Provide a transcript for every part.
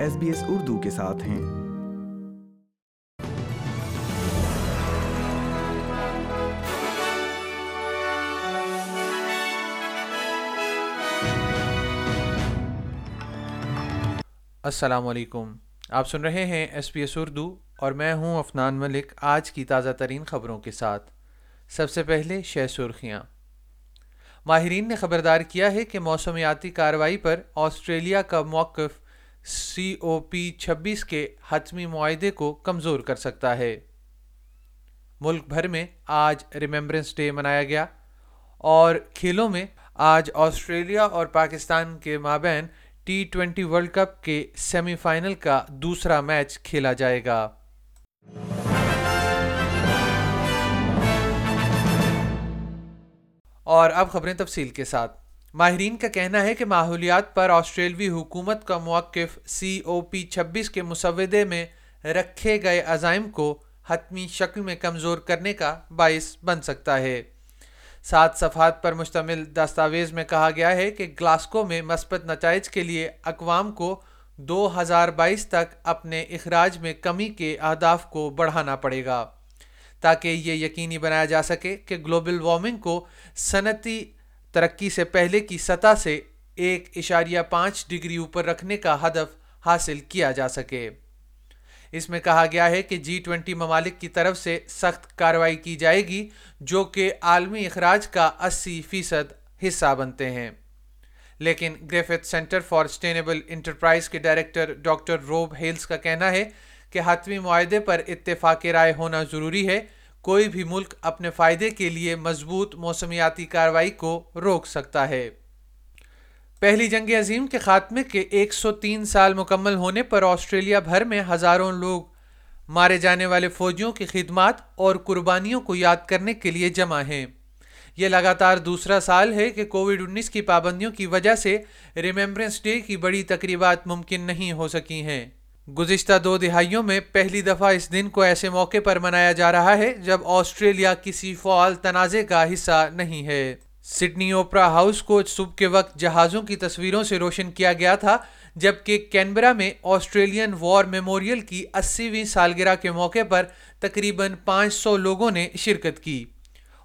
S B S Urdu کے ساتھ ہیں۔ السلام علیکم۔ آپ سن رہے ہیں ایس پی ایس اردو اور میں ہوں افنان ملک آج کی تازہ ترین خبروں کے ساتھ۔ سب سے پہلے شہ سرخیاں۔ ماہرین نے خبردار کیا ہے کہ موسمیاتی کارروائی پر آسٹریلیا کا موقف سی او پی چھبیس کے حتمی معاہدے کو کمزور کر سکتا ہے۔ ملک بھر میں آج ریممبرنس ڈے منایا گیا اور کھیلوں میں آج آسٹریلیا اور پاکستان کے مابین ٹی ٹوینٹی ورلڈ کپ کے سیمی فائنل کا دوسرا میچ کھیلا جائے گا۔ اور اب خبریں تفصیل کے ساتھ۔ ماہرین کا کہنا ہے کہ ماحولیات پر آسٹریلوی حکومت کا موقف سی او پی چھبیس کے مسودے میں رکھے گئے عزائم کو حتمی شکل میں کمزور کرنے کا باعث بن سکتا ہے۔ سات صفحات پر مشتمل دستاویز میں کہا گیا ہے کہ گلاسکو میں مثبت نتائج کے لیے اقوام کو دو ہزار بائیس تک اپنے اخراج میں کمی کے اہداف کو بڑھانا پڑے گا۔ تاکہ یہ یقینی بنایا جا سکے کہ گلوبل وارمنگ کو صنعتی ترقی سے پہلے کی سطح سے ایک اشاریہ پانچ ڈگری اوپر رکھنے کا ہدف حاصل کیا جا سکے۔ اس میں کہا گیا ہے کہ جی ٹوینٹی ممالک کی طرف سے سخت کارروائی کی جائے گی، جو کہ عالمی اخراج کا اسی فیصد حصہ بنتے ہیں۔ لیکن Griffith centre for sustainable enterprise کے ڈائریکٹر ڈاکٹر روب ہیلز کا کہنا ہے کہ حتمی معاہدے پر اتفاق رائے ہونا ضروری ہے۔ کوئی بھی ملک اپنے فائدے کے لیے مضبوط موسمیاتی کارروائی کو روک سکتا ہے۔ پہلی جنگ عظیم کے خاتمے کے ایک سو تین سال مکمل ہونے پر آسٹریلیا بھر میں ہزاروں لوگ مارے جانے والے فوجیوں کی خدمات اور قربانیوں کو یاد کرنے کے لیے جمع ہیں۔ یہ لگاتار دوسرا سال ہے کہ کووڈ انیس کی پابندیوں کی وجہ سے ریممبرنس ڈے کی بڑی تقریبات ممکن نہیں ہو سکی ہیں۔ گزشتہ دو دہائیوں میں پہلی دفعہ اس دن کو ایسے موقع پر منایا جا رہا ہے جب آسٹریلیا کسی فعال تنازع کا حصہ نہیں ہے۔ سڈنی اوپرا ہاؤس کو صبح کے وقت جہازوں کی تصویروں سے روشن کیا گیا تھا، جبکہ کینبرا میں آسٹریلین وار میموریل کی اسیویں سالگرہ کے موقع پر تقریباً پانچ سو لوگوں نے شرکت کی۔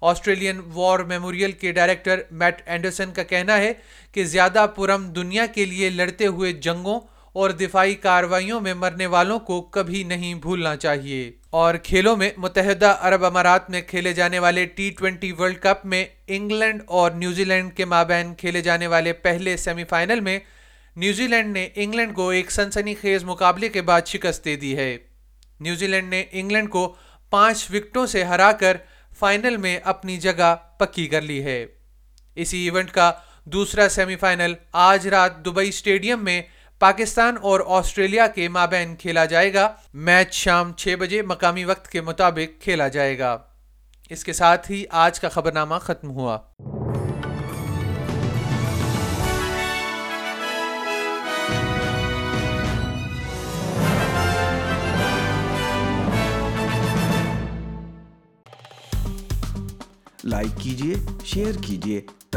آسٹریلین وار میموریل کے ڈائریکٹر میٹ اینڈرسن کا کہنا ہے کہ زیادہ پرم دنیا کے لیے لڑتے ہوئے جنگوں اور دفاعی کارروائیوں میں مرنے والوں کو کبھی نہیں بھولنا چاہیے۔ اور کھیلوں میں متحدہ عرب امارات میں کھیلے جانے والے ٹی ٹوینٹی ورلڈ کپ میں انگلینڈ اور نیوزی لینڈ کے مابین کھیلے جانے والے پہلے سیمی فائنل میں نیوزی لینڈ نے انگلینڈ کو ایک سنسنی خیز مقابلے کے بعد شکست دے دی ہے۔ نیوزی لینڈ نے انگلینڈ کو پانچ وکٹوں سے ہرا کر فائنل میں اپنی جگہ پکی کر لی ہے۔ اسی ایونٹ کا دوسرا سیمی فائنل آج رات دبئی اسٹیڈیم میں پاکستان اور آسٹریلیا کے مابین کھیلا جائے گا۔ میچ شام چھ بجے مقامی وقت کے مطابق کھیلا جائے گا۔ اس کے ساتھ ہی آج کا خبر نامہ ختم ہوا۔ لائک کیجیے شیئر کیجیے